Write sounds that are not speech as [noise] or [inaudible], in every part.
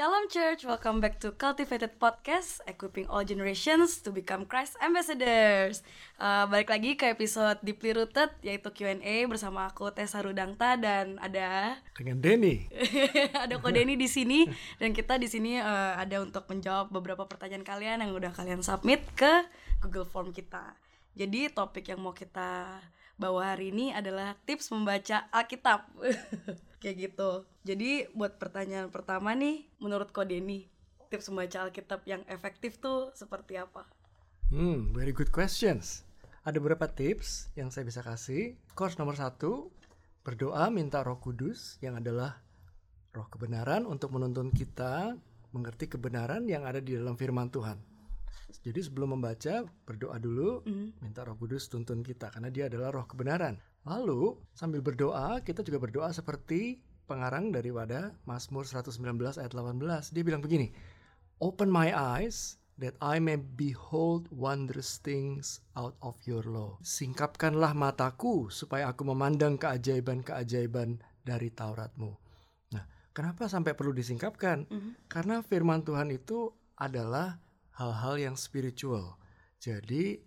Shalom Church, welcome back to Cultivated Podcast, equipping all generations to become Christ ambassadors. Uh, balik lagi ke episode Deeply Rooted, yaitu Q&A bersama aku Tessa Rudangta dan ada [laughs] dengan Denny. ada Ko Denny di sini dan kita di sini uh, ada untuk menjawab beberapa pertanyaan kalian yang udah kalian submit ke Google Form kita. Jadi topik yang mau kita bawa hari ini adalah tips membaca Alkitab. [laughs] kayak gitu. Jadi buat pertanyaan pertama nih menurut kode ini tips membaca Alkitab yang efektif tuh seperti apa? Hmm very good questions. Ada beberapa tips yang saya bisa kasih. Course nomor satu berdoa minta Roh Kudus yang adalah Roh kebenaran untuk menuntun kita mengerti kebenaran yang ada di dalam firman Tuhan jadi sebelum membaca berdoa dulu, mm. minta Roh Kudus tuntun kita karena dia adalah Roh kebenaran. Lalu sambil berdoa kita juga berdoa seperti pengarang dari daripada Mazmur 119 ayat 18. Dia bilang begini, Open my eyes that I may behold wondrous things out of your law. Singkapkanlah mataku supaya aku memandang keajaiban-keajaiban dari Tauratmu. Nah, kenapa sampai perlu disingkapkan? Mm -hmm. Karena firman Tuhan itu adalah hal-hal yang spiritual. Jadi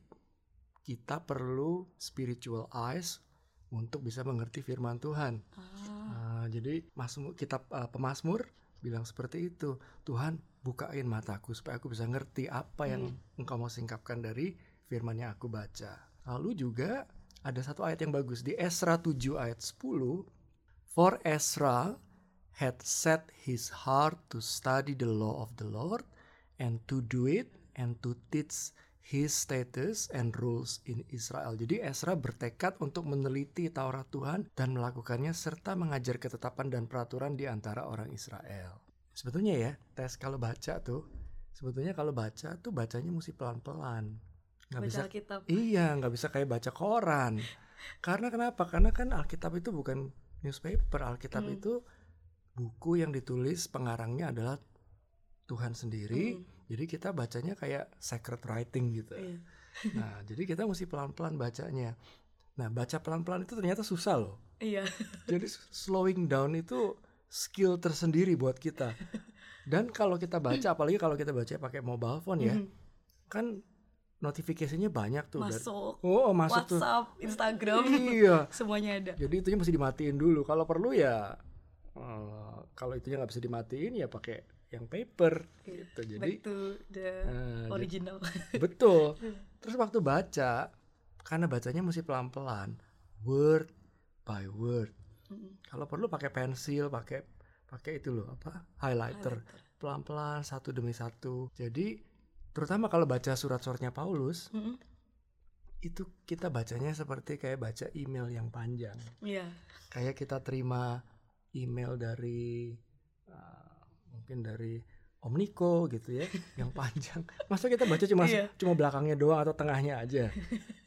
kita perlu spiritual eyes untuk bisa mengerti firman Tuhan. Ah. Uh, jadi masmur, kitab uh, pemazmur bilang seperti itu. Tuhan bukain mataku supaya aku bisa ngerti apa yang hmm. engkau mau singkapkan dari firman yang aku baca. Lalu juga ada satu ayat yang bagus di Esra 7 ayat 10. For Esra had set his heart to study the law of the Lord and to do it and to teach his status and rules in Israel. Jadi Ezra bertekad untuk meneliti Taurat Tuhan dan melakukannya serta mengajar ketetapan dan peraturan di antara orang Israel. Sebetulnya ya, tes kalau baca tuh, sebetulnya kalau baca tuh bacanya mesti pelan-pelan. Nggak baca bisa, Alkitab. Iya, nggak bisa kayak baca koran. Karena kenapa? Karena kan Alkitab itu bukan newspaper. Alkitab hmm. itu buku yang ditulis pengarangnya adalah Tuhan sendiri. Hmm jadi kita bacanya kayak secret writing gitu. Iya. nah, [laughs] jadi kita mesti pelan-pelan bacanya. Nah, baca pelan-pelan itu ternyata susah loh. Iya. jadi slowing down itu skill tersendiri buat kita. Dan kalau kita baca, apalagi kalau kita baca pakai mobile phone ya, mm kan notifikasinya banyak tuh. Masuk. Dan, oh, masuk WhatsApp, tuh. Instagram. Iya. [laughs] Semuanya ada. Jadi itunya mesti dimatiin dulu. Kalau perlu ya, uh, kalau itunya nggak bisa dimatiin ya pakai yang paper gitu. Jadi back to the uh, original. [laughs] Betul. [laughs] Terus waktu baca karena bacanya mesti pelan pelan word by word. Mm-hmm. kalau perlu pakai pensil pakai pakai itu loh apa highlighter. Pelan pelan satu demi satu. Jadi terutama kalau baca surat-suratnya Paulus mm-hmm. itu kita bacanya seperti kayak baca email yang panjang. Yeah. kayak kita terima email dari uh, mungkin dari Omniko gitu ya [laughs] yang panjang. Masa kita baca cuma iya. cuma belakangnya doang atau tengahnya aja?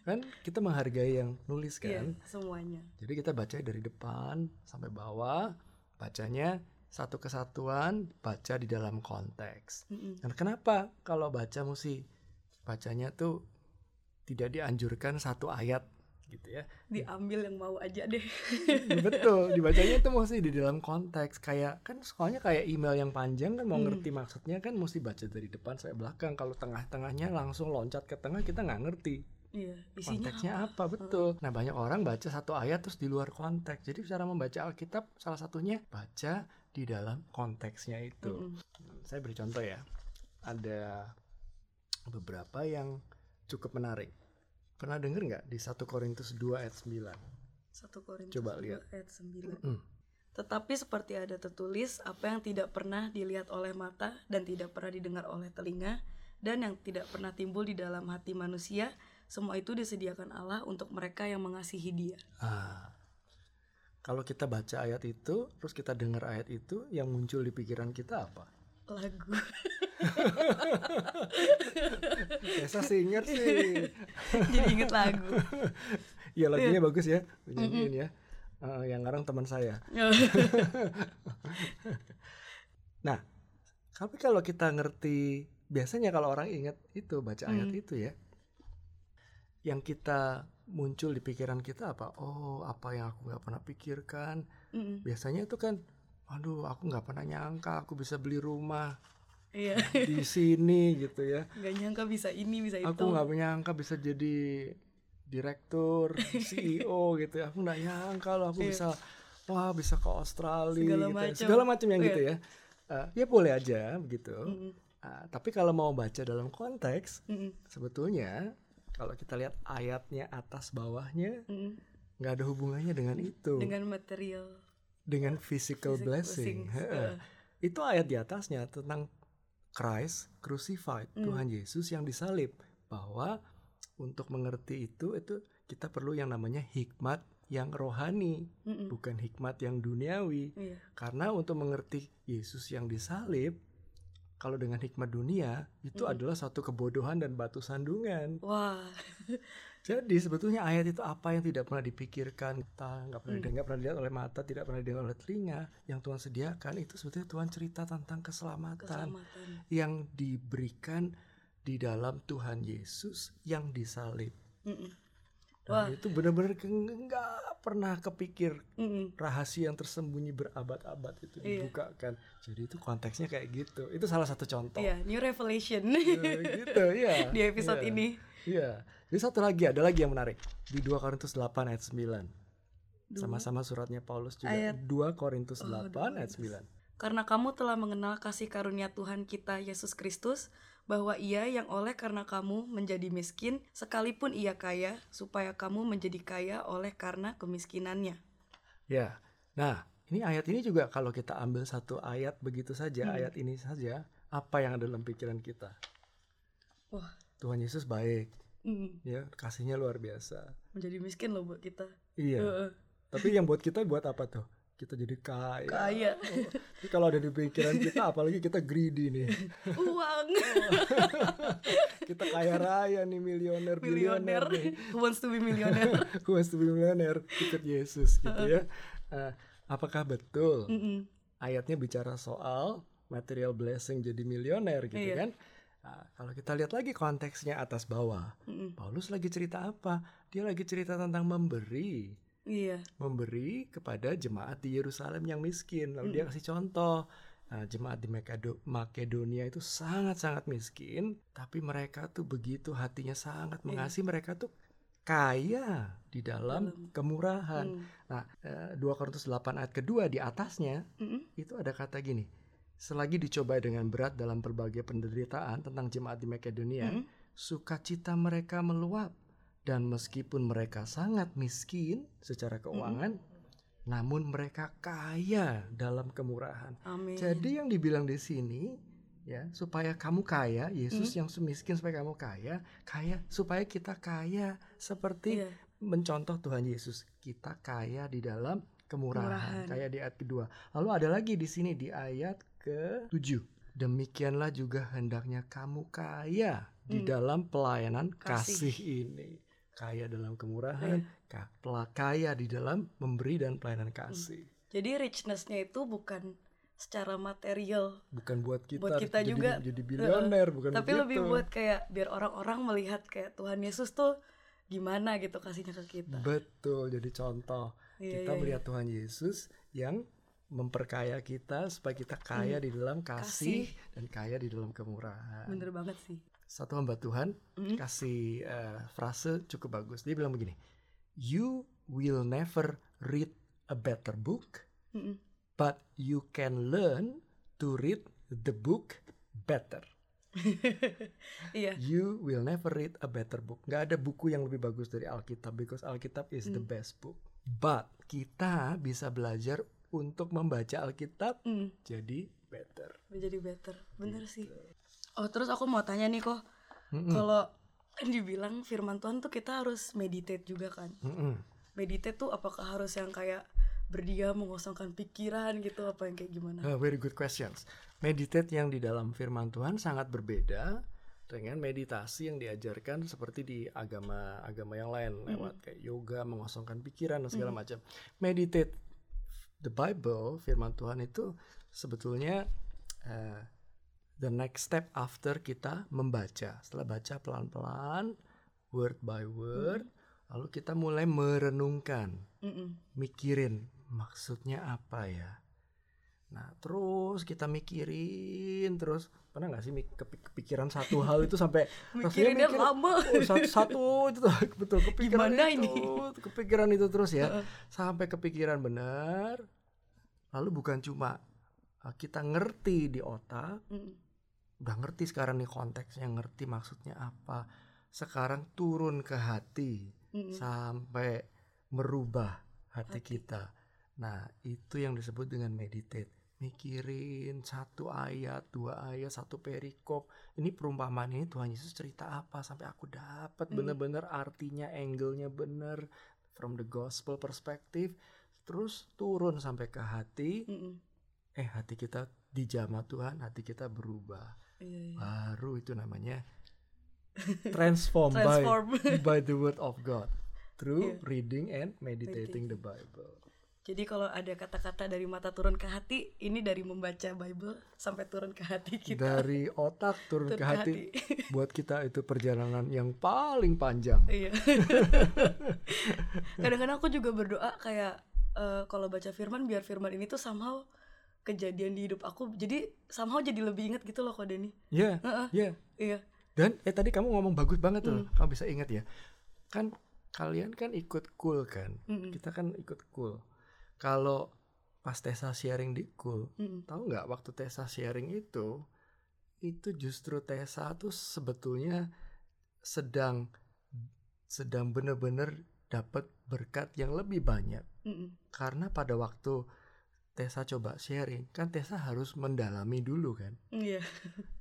Kan kita menghargai yang nulis iya, kan? iya, semuanya. Jadi kita baca dari depan sampai bawah bacanya satu kesatuan baca di dalam konteks. Mm -mm. dan kenapa kalau baca mesti bacanya tuh tidak dianjurkan satu ayat gitu ya. Diambil yang mau aja deh. [laughs] Betul dibacanya itu mesti di dalam konteks kayak kan soalnya kayak email yang panjang kan mau hmm. ngerti maksudnya kan mesti baca dari depan sampai belakang. Kalau tengah-tengahnya langsung loncat ke tengah kita nggak ngerti iya, konteksnya apa? apa betul. Nah banyak orang baca satu ayat terus di luar konteks. Jadi cara membaca Alkitab salah satunya baca di dalam konteksnya itu. Hmm. saya beri contoh ya. Ada beberapa yang cukup menarik Pernah denger nggak di 1 Korintus 2 ayat 9? 1 Korintus Coba 2 lihat. ayat 9. Mm. Tetapi seperti ada tertulis, apa yang tidak pernah dilihat oleh mata dan tidak pernah didengar oleh telinga dan yang tidak pernah timbul di dalam hati manusia, semua itu disediakan Allah untuk mereka yang mengasihi Dia. Ah. Kalau kita baca ayat itu, terus kita dengar ayat itu, yang muncul di pikiran kita apa? Lagu. Biasa singer sih. [laughs] Jadi inget lagu. [laughs] Iya lagunya bagus ya, nyanyiin ya. Uh, yang ngarang teman saya. [laughs] nah, tapi kalau kita ngerti, biasanya kalau orang ingat itu baca ayat mm. itu ya, yang kita muncul di pikiran kita apa? Oh, apa yang aku nggak pernah pikirkan. Mm. Biasanya itu kan aduh aku nggak pernah nyangka aku bisa beli rumah. Iya. Di [laughs] sini gitu ya. Nggak nyangka bisa ini bisa itu. aku nggak menyangka bisa jadi direktur [laughs] CEO gitu ya. Aku nggak nyangka loh aku Iya. bisa wah bisa ke Australia Segala gitu ya. macam. segala macam yang Iya. gitu ya. Eh, ya boleh aja begitu Mm-mm, Ah, tapi kalau mau baca dalam konteks mm-mm, sebetulnya kalau kita lihat ayatnya atas bawahnya nggak ada hubungannya dengan itu. Dengan material dengan physical, physical blessing, blessings. Heeh. itu ayat di atasnya tentang Christ crucified Mm. Tuhan Yesus yang disalib bahwa untuk mengerti itu itu kita perlu yang namanya hikmat yang rohani Mm-mm. bukan hikmat yang duniawi Iya. karena untuk mengerti Yesus yang disalib kalau dengan hikmat dunia itu Mm. adalah satu kebodohan dan batu sandungan wah jadi sebetulnya ayat itu apa yang tidak pernah dipikirkan, kita nggak pernah Hmm. nggak pernah dilihat oleh mata, tidak pernah dilihat oleh telinga, yang Tuhan sediakan itu sebetulnya Tuhan cerita tentang keselamatan, keselamatan yang diberikan di dalam Tuhan Yesus yang disalib. Mm-mm. Dan Wah. itu benar-benar nggak pernah kepikir Mm-mm. rahasia yang tersembunyi berabad-abad itu Iya. dibukakan. Jadi itu konteksnya kayak gitu. Itu salah satu contoh. Iya, new revelation Ya, gitu, iya. [laughs] di episode Iya. ini. Iya. Jadi satu lagi ada lagi yang menarik di 2 Korintus 8 ayat 9. Dua. Sama-sama suratnya Paulus juga Ayat- 2 Korintus Oh, 8 2 ayat 9. Karena kamu telah mengenal kasih karunia Tuhan kita Yesus Kristus, bahwa ia yang oleh karena kamu menjadi miskin, sekalipun ia kaya, supaya kamu menjadi kaya oleh karena kemiskinannya. Ya. Nah, ini ayat ini juga kalau kita ambil satu ayat begitu saja, Hmm. ayat ini saja, apa yang ada dalam pikiran kita? Wah, Tuhan Yesus baik, mm, ya, kasihnya luar biasa. menjadi miskin loh buat kita. Iya. Heeh. Tapi yang buat kita buat apa tuh? Kita jadi kaya. Kaya. Oh, Tapi kalau ada di pikiran kita, apalagi kita greedy nih. Uang, [laughs] kita kaya raya nih, milioner, milioner, who wants to be millionaire. [laughs] Who wants to be millionaire? Ikut Yesus gitu ya. Eh, apakah betul Mm-mm. ayatnya bicara soal material blessing jadi milioner gitu Iya. kan? Nah, kalau kita lihat lagi konteksnya atas bawah, Mm-mm. Paulus lagi cerita apa? Dia lagi cerita tentang memberi, Iya, memberi kepada jemaat di Yerusalem yang miskin. Lalu dia kasih contoh. Nah, jemaat di Makedo- Makedonia itu sangat-sangat miskin, tapi mereka tuh begitu hatinya sangat Iya. mengasihi. Mereka tuh kaya di dalam Dalam. kemurahan. Mm. Nah, eh, 2 Korintus 8 ayat kedua di atasnya Mm-mm. itu ada kata gini. Selagi dicoba dengan berat dalam berbagai penderitaan tentang jemaat di Makedonia, Mm-mm. sukacita mereka meluap dan meskipun mereka sangat miskin secara keuangan, namun mereka kaya dalam kemurahan. Amin. Jadi yang dibilang di sini ya supaya kamu kaya, Yesus yang miskin supaya kamu kaya, kaya supaya kita kaya seperti Iya. mencontoh Tuhan Yesus. Kita kaya di dalam kemurahan, Kemurahan. kaya di ayat kedua. Lalu ada lagi di sini di ayat ke-7. Demikianlah juga hendaknya kamu kaya di Hmm. dalam pelayanan Kasih. kasih. ini. Kaya dalam kemurahan, ka- pela- kaya di dalam memberi dan pelayanan kasih. Jadi richnessnya itu bukan secara material, Bukan buat kita, Buat kita jadi, juga. jadi bilioner, bukan tapi begitu. lebih buat kayak biar orang-orang melihat kayak Tuhan Yesus tuh gimana gitu kasihnya ke kita. Betul, jadi contoh. Iya, kita iya, melihat Tuhan Yesus yang memperkaya kita supaya kita kaya di dalam kasih, Hmm. Kasih. dan kaya di dalam kemurahan. Bener banget sih. Satu hamba Tuhan Mm. kasih eh, frase cukup bagus. Dia bilang begini, "You will never read a better book, Mm-mm. but you can learn to read the book better." [laughs] Iya. You will never read a better book. Gak ada buku yang lebih bagus dari Alkitab because Alkitab is the Hmm. best book. But kita bisa belajar untuk membaca Alkitab Mm, jadi better. menjadi better. Bener Gitu. sih. Oh terus aku mau tanya nih kok, Mm-mm. kalau kan dibilang firman Tuhan tuh kita harus meditate juga kan. Mm-mm. Meditate tuh apakah harus yang kayak berdiam mengosongkan pikiran gitu apa yang kayak gimana? Ah, very good questions. Meditate yang di dalam firman Tuhan sangat berbeda dengan meditasi yang diajarkan seperti di agama-agama yang lain lewat kayak yoga, mengosongkan pikiran dan segala macam. Meditate the Bible, firman Tuhan itu sebetulnya eh, the next step after kita membaca. Setelah baca pelan-pelan, word by word, lalu kita mulai merenungkan Mm-mm. mikirin maksudnya apa ya Nah, terus kita mikirin terus pernah nggak sih kepikiran satu hal itu sampai [laughs] Mikirinnya mikir, lama. oh, satu, satu itu tuh, [laughs] betul kepikiran Gimana itu, ini? kepikiran itu terus ya, sampai kepikiran benar. Lalu bukan cuma uh, kita ngerti di otak, Mm. Udah ngerti sekarang nih konteksnya, ngerti maksudnya apa. Sekarang turun ke hati Mm. sampai merubah hati Hati. kita. Nah, itu yang disebut dengan meditate. Mikirin satu ayat, dua ayat, satu perikop. Ini perumpamaan ini Tuhan Yesus cerita apa sampai aku dapat Hmm. bener-bener artinya, angle-nya bener from the gospel perspektif. Terus turun sampai ke hati. Mm-mm. Eh, hati kita dijamah Tuhan, hati kita berubah. Iya, iya. Baru itu namanya transform, by Transform. [laughs] by the word of God through Iya. reading and meditating the Bible. Jadi kalau ada kata-kata dari mata turun ke hati, ini dari membaca Bible sampai turun ke hati kita. Dari otak turun Turun ke hati. [laughs] Buat kita itu perjalanan yang paling panjang. Iya. [laughs] Kadang-kadang aku juga berdoa kayak eh, kalau baca firman biar firman ini tuh somehow kejadian di hidup aku. Jadi somehow jadi lebih ingat gitu loh kok Denny. Ya, Heeh. ya. Iya. Dan eh tadi kamu ngomong bagus banget tuh. Hmm. Kamu bisa ingat ya. Kan kalian kan ikut cool kan? Mm-mm. Kita kan ikut cool. Kalau pas Tessa sharing di cool, Mm-mm. tahu nggak waktu Tessa sharing itu itu justru Tessa tuh sebetulnya sedang sedang bener-bener dapat berkat yang lebih banyak Mm-mm. karena pada waktu Tessa coba sharing kan Tessa harus mendalami dulu kan Iya.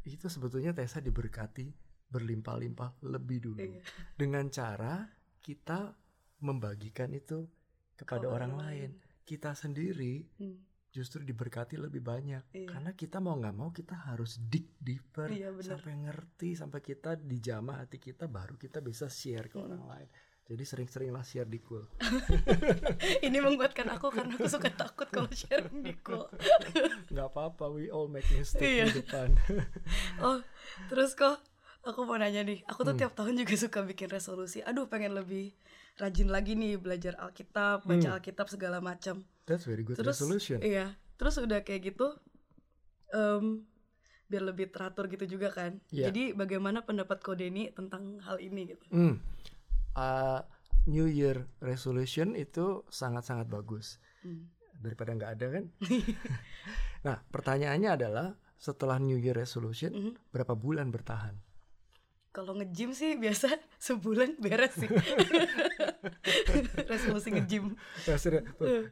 itu sebetulnya Tessa diberkati berlimpah-limpah lebih dulu Iya. dengan cara kita membagikan itu kepada Ke orang lain kita sendiri Mm. justru diberkati lebih banyak Iya. karena kita mau nggak mau kita harus dig deeper Iya, benar. sampai ngerti sampai kita dijamah hati kita baru kita bisa share ke Hmm. orang lain jadi sering-seringlah share di cool [laughs] ini menguatkan aku karena aku suka takut kalau sharing di call. [laughs] nggak apa-apa we all make mistake Iya. di depan [laughs] Oh, terus kok aku mau nanya nih. Aku tuh Hmm. tiap tahun juga suka bikin resolusi. Aduh, pengen lebih rajin lagi nih belajar Alkitab, baca Hmm. Alkitab segala macam. that's very good Terus resolution iya, terus udah kayak gitu em, biar lebih teratur gitu juga kan. Iya. Jadi bagaimana pendapat Kodeni tentang hal ini gitu? Hmm. Uh, New Year resolution itu sangat-sangat bagus Hmm. daripada nggak ada kan [laughs] [laughs] nah pertanyaannya adalah setelah New Year resolution Mhm. berapa bulan bertahan Kalau nge-gym sih biasa [laughs] sebulan beres sih. Resolusi nge-gym. Ya, serius.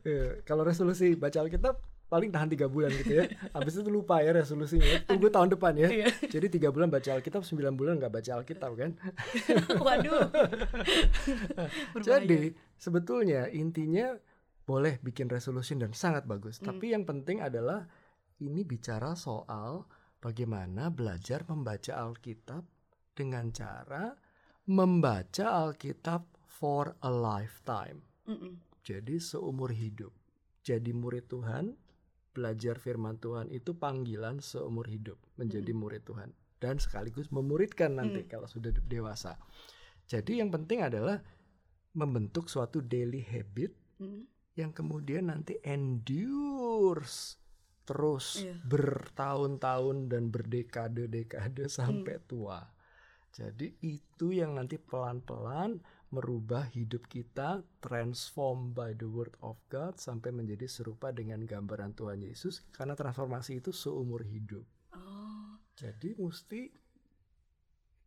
Eh, kalau resolusi baca Alkitab paling tahan tiga bulan gitu ya. [laughs] Habis itu lupa ya resolusinya. Tunggu tahun depan ya. Iya. Jadi tiga bulan baca Alkitab, sembilan bulan nggak baca Alkitab kan. [laughs] Waduh. [laughs] Jadi sebetulnya intinya boleh bikin resolution dan sangat bagus. Hmm. Tapi yang penting adalah ini bicara soal bagaimana belajar membaca Alkitab dengan cara membaca Alkitab for a lifetime. Mm-mm. Jadi seumur hidup. Jadi murid Tuhan, belajar firman Tuhan itu panggilan seumur hidup menjadi Mm. murid Tuhan dan sekaligus memuridkan nanti Mm. kalau sudah dewasa. Jadi yang penting adalah membentuk suatu daily habit Mm. yang kemudian nanti endures terus Iya. bertahun-tahun dan berdekade-dekade sampai tua. Jadi itu yang nanti pelan-pelan merubah hidup kita transform by the word of God sampai menjadi serupa dengan gambaran Tuhan Yesus karena transformasi itu seumur hidup. Oh. Jadi mesti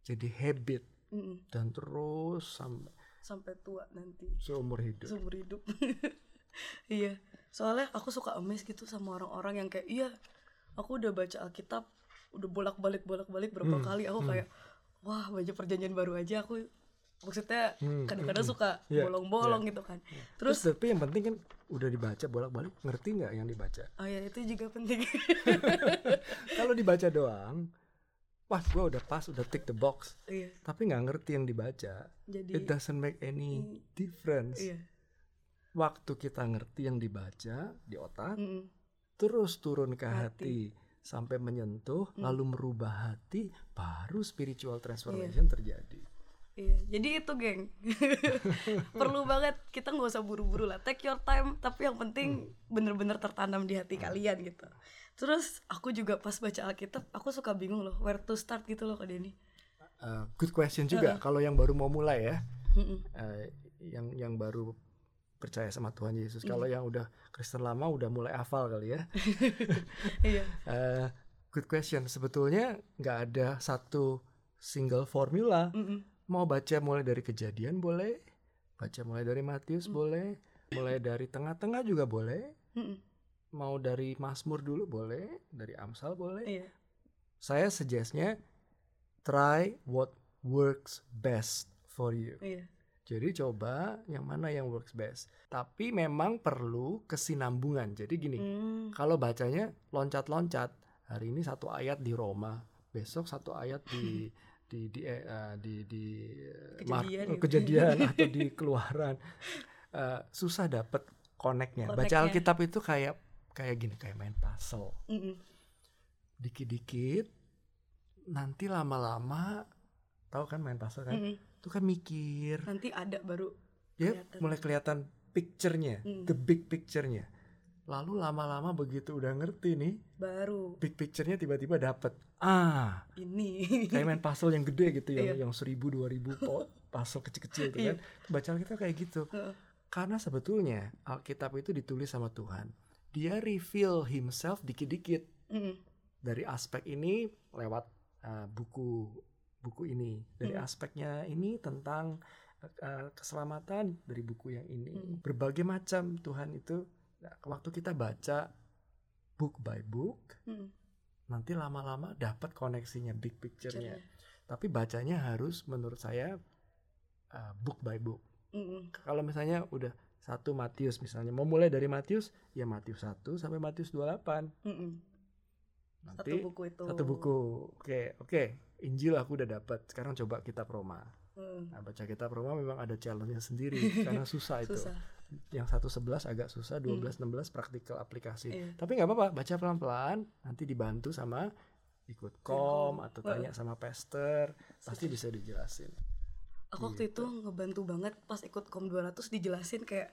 jadi habit Mm-mm. dan terus sampai Sampai tua nanti. seumur hidup. seumur hidup [laughs] iya soalnya aku suka amazed gitu sama orang-orang yang kayak iya aku udah baca Alkitab udah bolak-balik bolak-balik berapa Hmm, kali aku hmm. kayak wah baca perjanjian baru aja aku maksudnya Hmm, kadang-kadang hmm, suka Iya, bolong-bolong gitu kan Terus terus tapi yang penting kan udah dibaca bolak-balik ngerti nggak yang dibaca? oh ya itu juga penting [laughs] Kalau dibaca doang, wah gue udah pas udah tick the box, iya tapi nggak ngerti yang dibaca. jadi It doesn't make any Hmm. difference. iya Waktu kita ngerti yang dibaca di otak, Mm-mm. terus turun ke Hati. hati, sampai menyentuh, Hmm. lalu merubah hati, baru spiritual transformation terjadi. Iya, jadi itu geng [laughs] Perlu banget kita nggak usah buru-buru lah Take your time Tapi yang penting bener-bener tertanam di hati kalian gitu Terus aku juga pas baca Alkitab Aku suka bingung loh Where to start gitu loh Kak Denny Uh, good question juga. Kalau yang baru mau mulai ya, uh, yang yang baru percaya sama Tuhan Yesus. Kalau yang udah Kristen lama udah mulai hafal kali ya. [laughs] Iya Uh, good question. Sebetulnya nggak ada satu single formula. Mm-mm. Mau baca mulai dari kejadian boleh, baca mulai dari Matius boleh, mulai dari tengah-tengah juga boleh, Mm-mm. mau dari Mazmur dulu boleh, dari Amsal boleh. Iya Saya suggestnya try what works best for you. Iya Jadi coba yang mana yang works best. Tapi memang perlu kesinambungan. Jadi gini, Hmm. kalau bacanya loncat-loncat, hari ini satu ayat di Roma, besok satu ayat di [laughs] di di eh, eh, di, di eh, Kejadian gitu. kejadian [laughs] atau di keluaran Eh, susah dapet connect-nya. Baca. Alkitab itu kayak kayak gini, kayak main puzzle. Mm-mm. Dikit-dikit nanti lama-lama tahu kan main puzzle kan? Mm-mm. Itu kan mikir, Nanti ada baru ya kelihatan. mulai kelihatan picture-nya, Mm. the big picture-nya. Lalu lama-lama begitu udah ngerti nih, Baru big picture-nya tiba-tiba dapet. Ah, ini kayak main puzzle yang gede gitu yang Iya. yang seribu dua ribu [laughs] puzzle kecil-kecil itu Iya. kan. Baca Alkitab kayak gitu. Heeh. Karena sebetulnya Alkitab itu ditulis sama Tuhan. Dia reveal himself dikit-dikit Mm-mm. dari aspek ini lewat uh, buku buku ini dari Hmm. aspeknya ini tentang uh, keselamatan dari buku yang ini Hmm. berbagai macam Tuhan itu waktu kita baca book by book Mm-mm. nanti lama-lama dapat koneksinya big picture-nya Caranya. tapi bacanya harus menurut saya uh, book by book Mm-mm. kalau misalnya udah satu Matius misalnya mau mulai dari Matius ya Matius 1 sampai Matius 28 Mm-mm. nanti Satu buku itu satu buku oke oke Injil aku udah dapat sekarang coba kitab Roma Mm. nah baca kitab Roma memang ada challenge-nya sendiri karena [laughs] susah itu Susah yang satu sebelas agak susah 12 16 praktikal aplikasi Iya. tapi nggak apa-apa baca pelan-pelan nanti dibantu sama ikut kom atau tanya sama pastor pasti bisa dijelasin Aku waktu itu ngebantu banget pas ikut kom 200 dijelasin kayak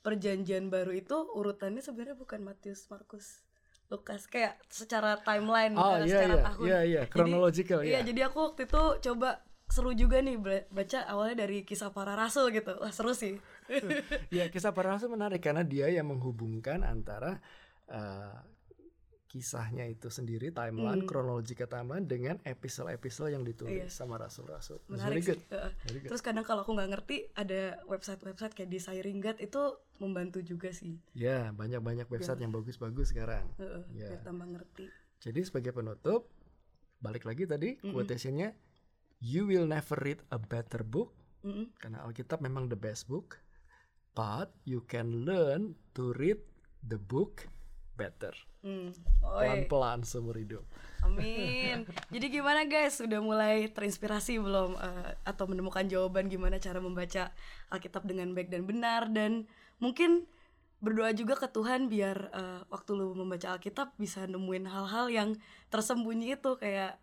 perjanjian baru itu urutannya sebenarnya bukan Matius, Markus, Lukas kayak secara timeline oh eh, iya secara iya tahun. iya iya Jadi, chronological Iya, ya jadi aku waktu itu coba seru juga nih baca awalnya dari kisah para rasul gitu. Wah, seru sih. Ya kisah para rasul menarik karena dia yang menghubungkan antara uh, kisahnya itu sendiri timeline Hmm. kronologika timeline dengan episode-episode yang ditulis Iya. sama rasul-rasul Menarik sih. good very good Terus kadang kalau aku nggak ngerti ada website-website kayak Desiring God itu membantu juga sih. ya banyak-banyak website yang bagus-bagus sekarang Heeh, Ya. biar tambah ngerti. jadi sebagai penutup balik lagi tadi quotationnya you will never read a better book Mm-mm. karena Alkitab memang the best book but you can learn to read the book better Hmm. Pelan-pelan seumur hidup Amin. Jadi gimana guys? Sudah mulai terinspirasi belum eh, atau menemukan jawaban gimana cara membaca Alkitab dengan baik dan benar dan mungkin berdoa juga ke Tuhan biar eh, waktu lu membaca Alkitab bisa nemuin hal-hal yang tersembunyi itu kayak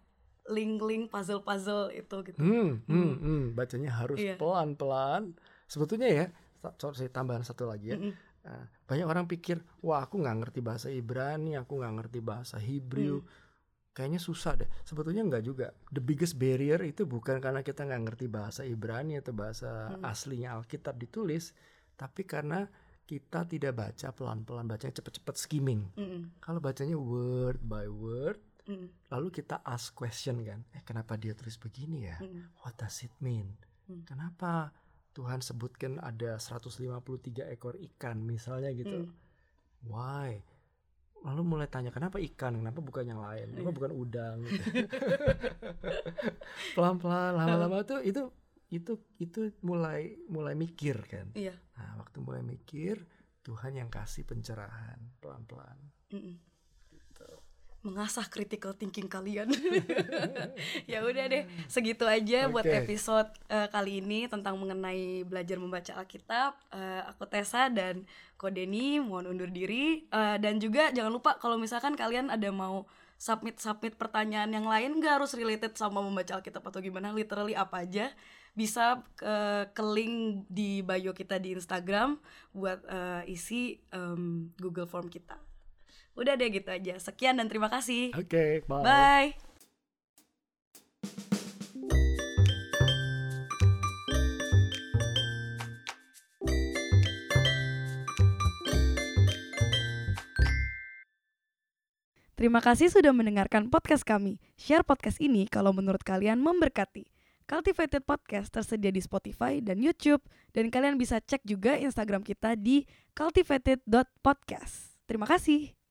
link-link puzzle-puzzle itu gitu. Hmm, hmm, hmm. bacanya harus Iya. pelan-pelan. Sebetulnya ya, sa- so- saya tambahan satu lagi ya. Nah, banyak orang pikir, wah aku nggak ngerti bahasa Ibrani, aku nggak ngerti bahasa Hebrew, Hmm. kayaknya susah deh. Sebetulnya nggak juga. The biggest barrier itu bukan karena kita nggak ngerti bahasa Ibrani atau bahasa Hmm. aslinya Alkitab ditulis, tapi karena kita tidak baca pelan-pelan, bacanya cepet-cepet skimming. Mm-mm. Kalau bacanya word by word, Mm-mm. lalu kita ask question kan, eh kenapa dia tulis begini ya? Mm-mm. What does it mean? Hmm. Kenapa Tuhan sebutkan ada 153 ekor ikan misalnya gitu? Mm. Why? Lalu mulai tanya kenapa ikan? Kenapa bukan yang lain? Kenapa Iya. bukan udang? Gitu. [laughs] Pelan-pelan, lama-lama tuh itu itu itu mulai mulai mikir kan. Iya. Nah, waktu mulai mikir, Tuhan yang kasih pencerahan pelan-pelan. Mm-mm. Mengasah critical thinking kalian. [laughs] ya udah deh, segitu aja buat Oke. episode eh, kali ini tentang mengenai belajar membaca Alkitab. Eh, aku Tessa dan Kodeni mohon undur diri Eh, dan juga jangan lupa kalau misalkan kalian ada mau submit submit pertanyaan yang lain nggak harus related sama membaca Alkitab atau gimana, literally apa aja bisa ke, ke link di bio kita di Instagram buat uh, isi um, Google Form kita. Udah deh gitu aja. Sekian dan terima kasih. Oke, okay, bye. Bye. Terima kasih sudah mendengarkan podcast kami. Share podcast ini kalau menurut kalian memberkati. Cultivated Podcast tersedia di Spotify dan YouTube dan kalian bisa cek juga Instagram kita di cultivated.podcast. Terima kasih.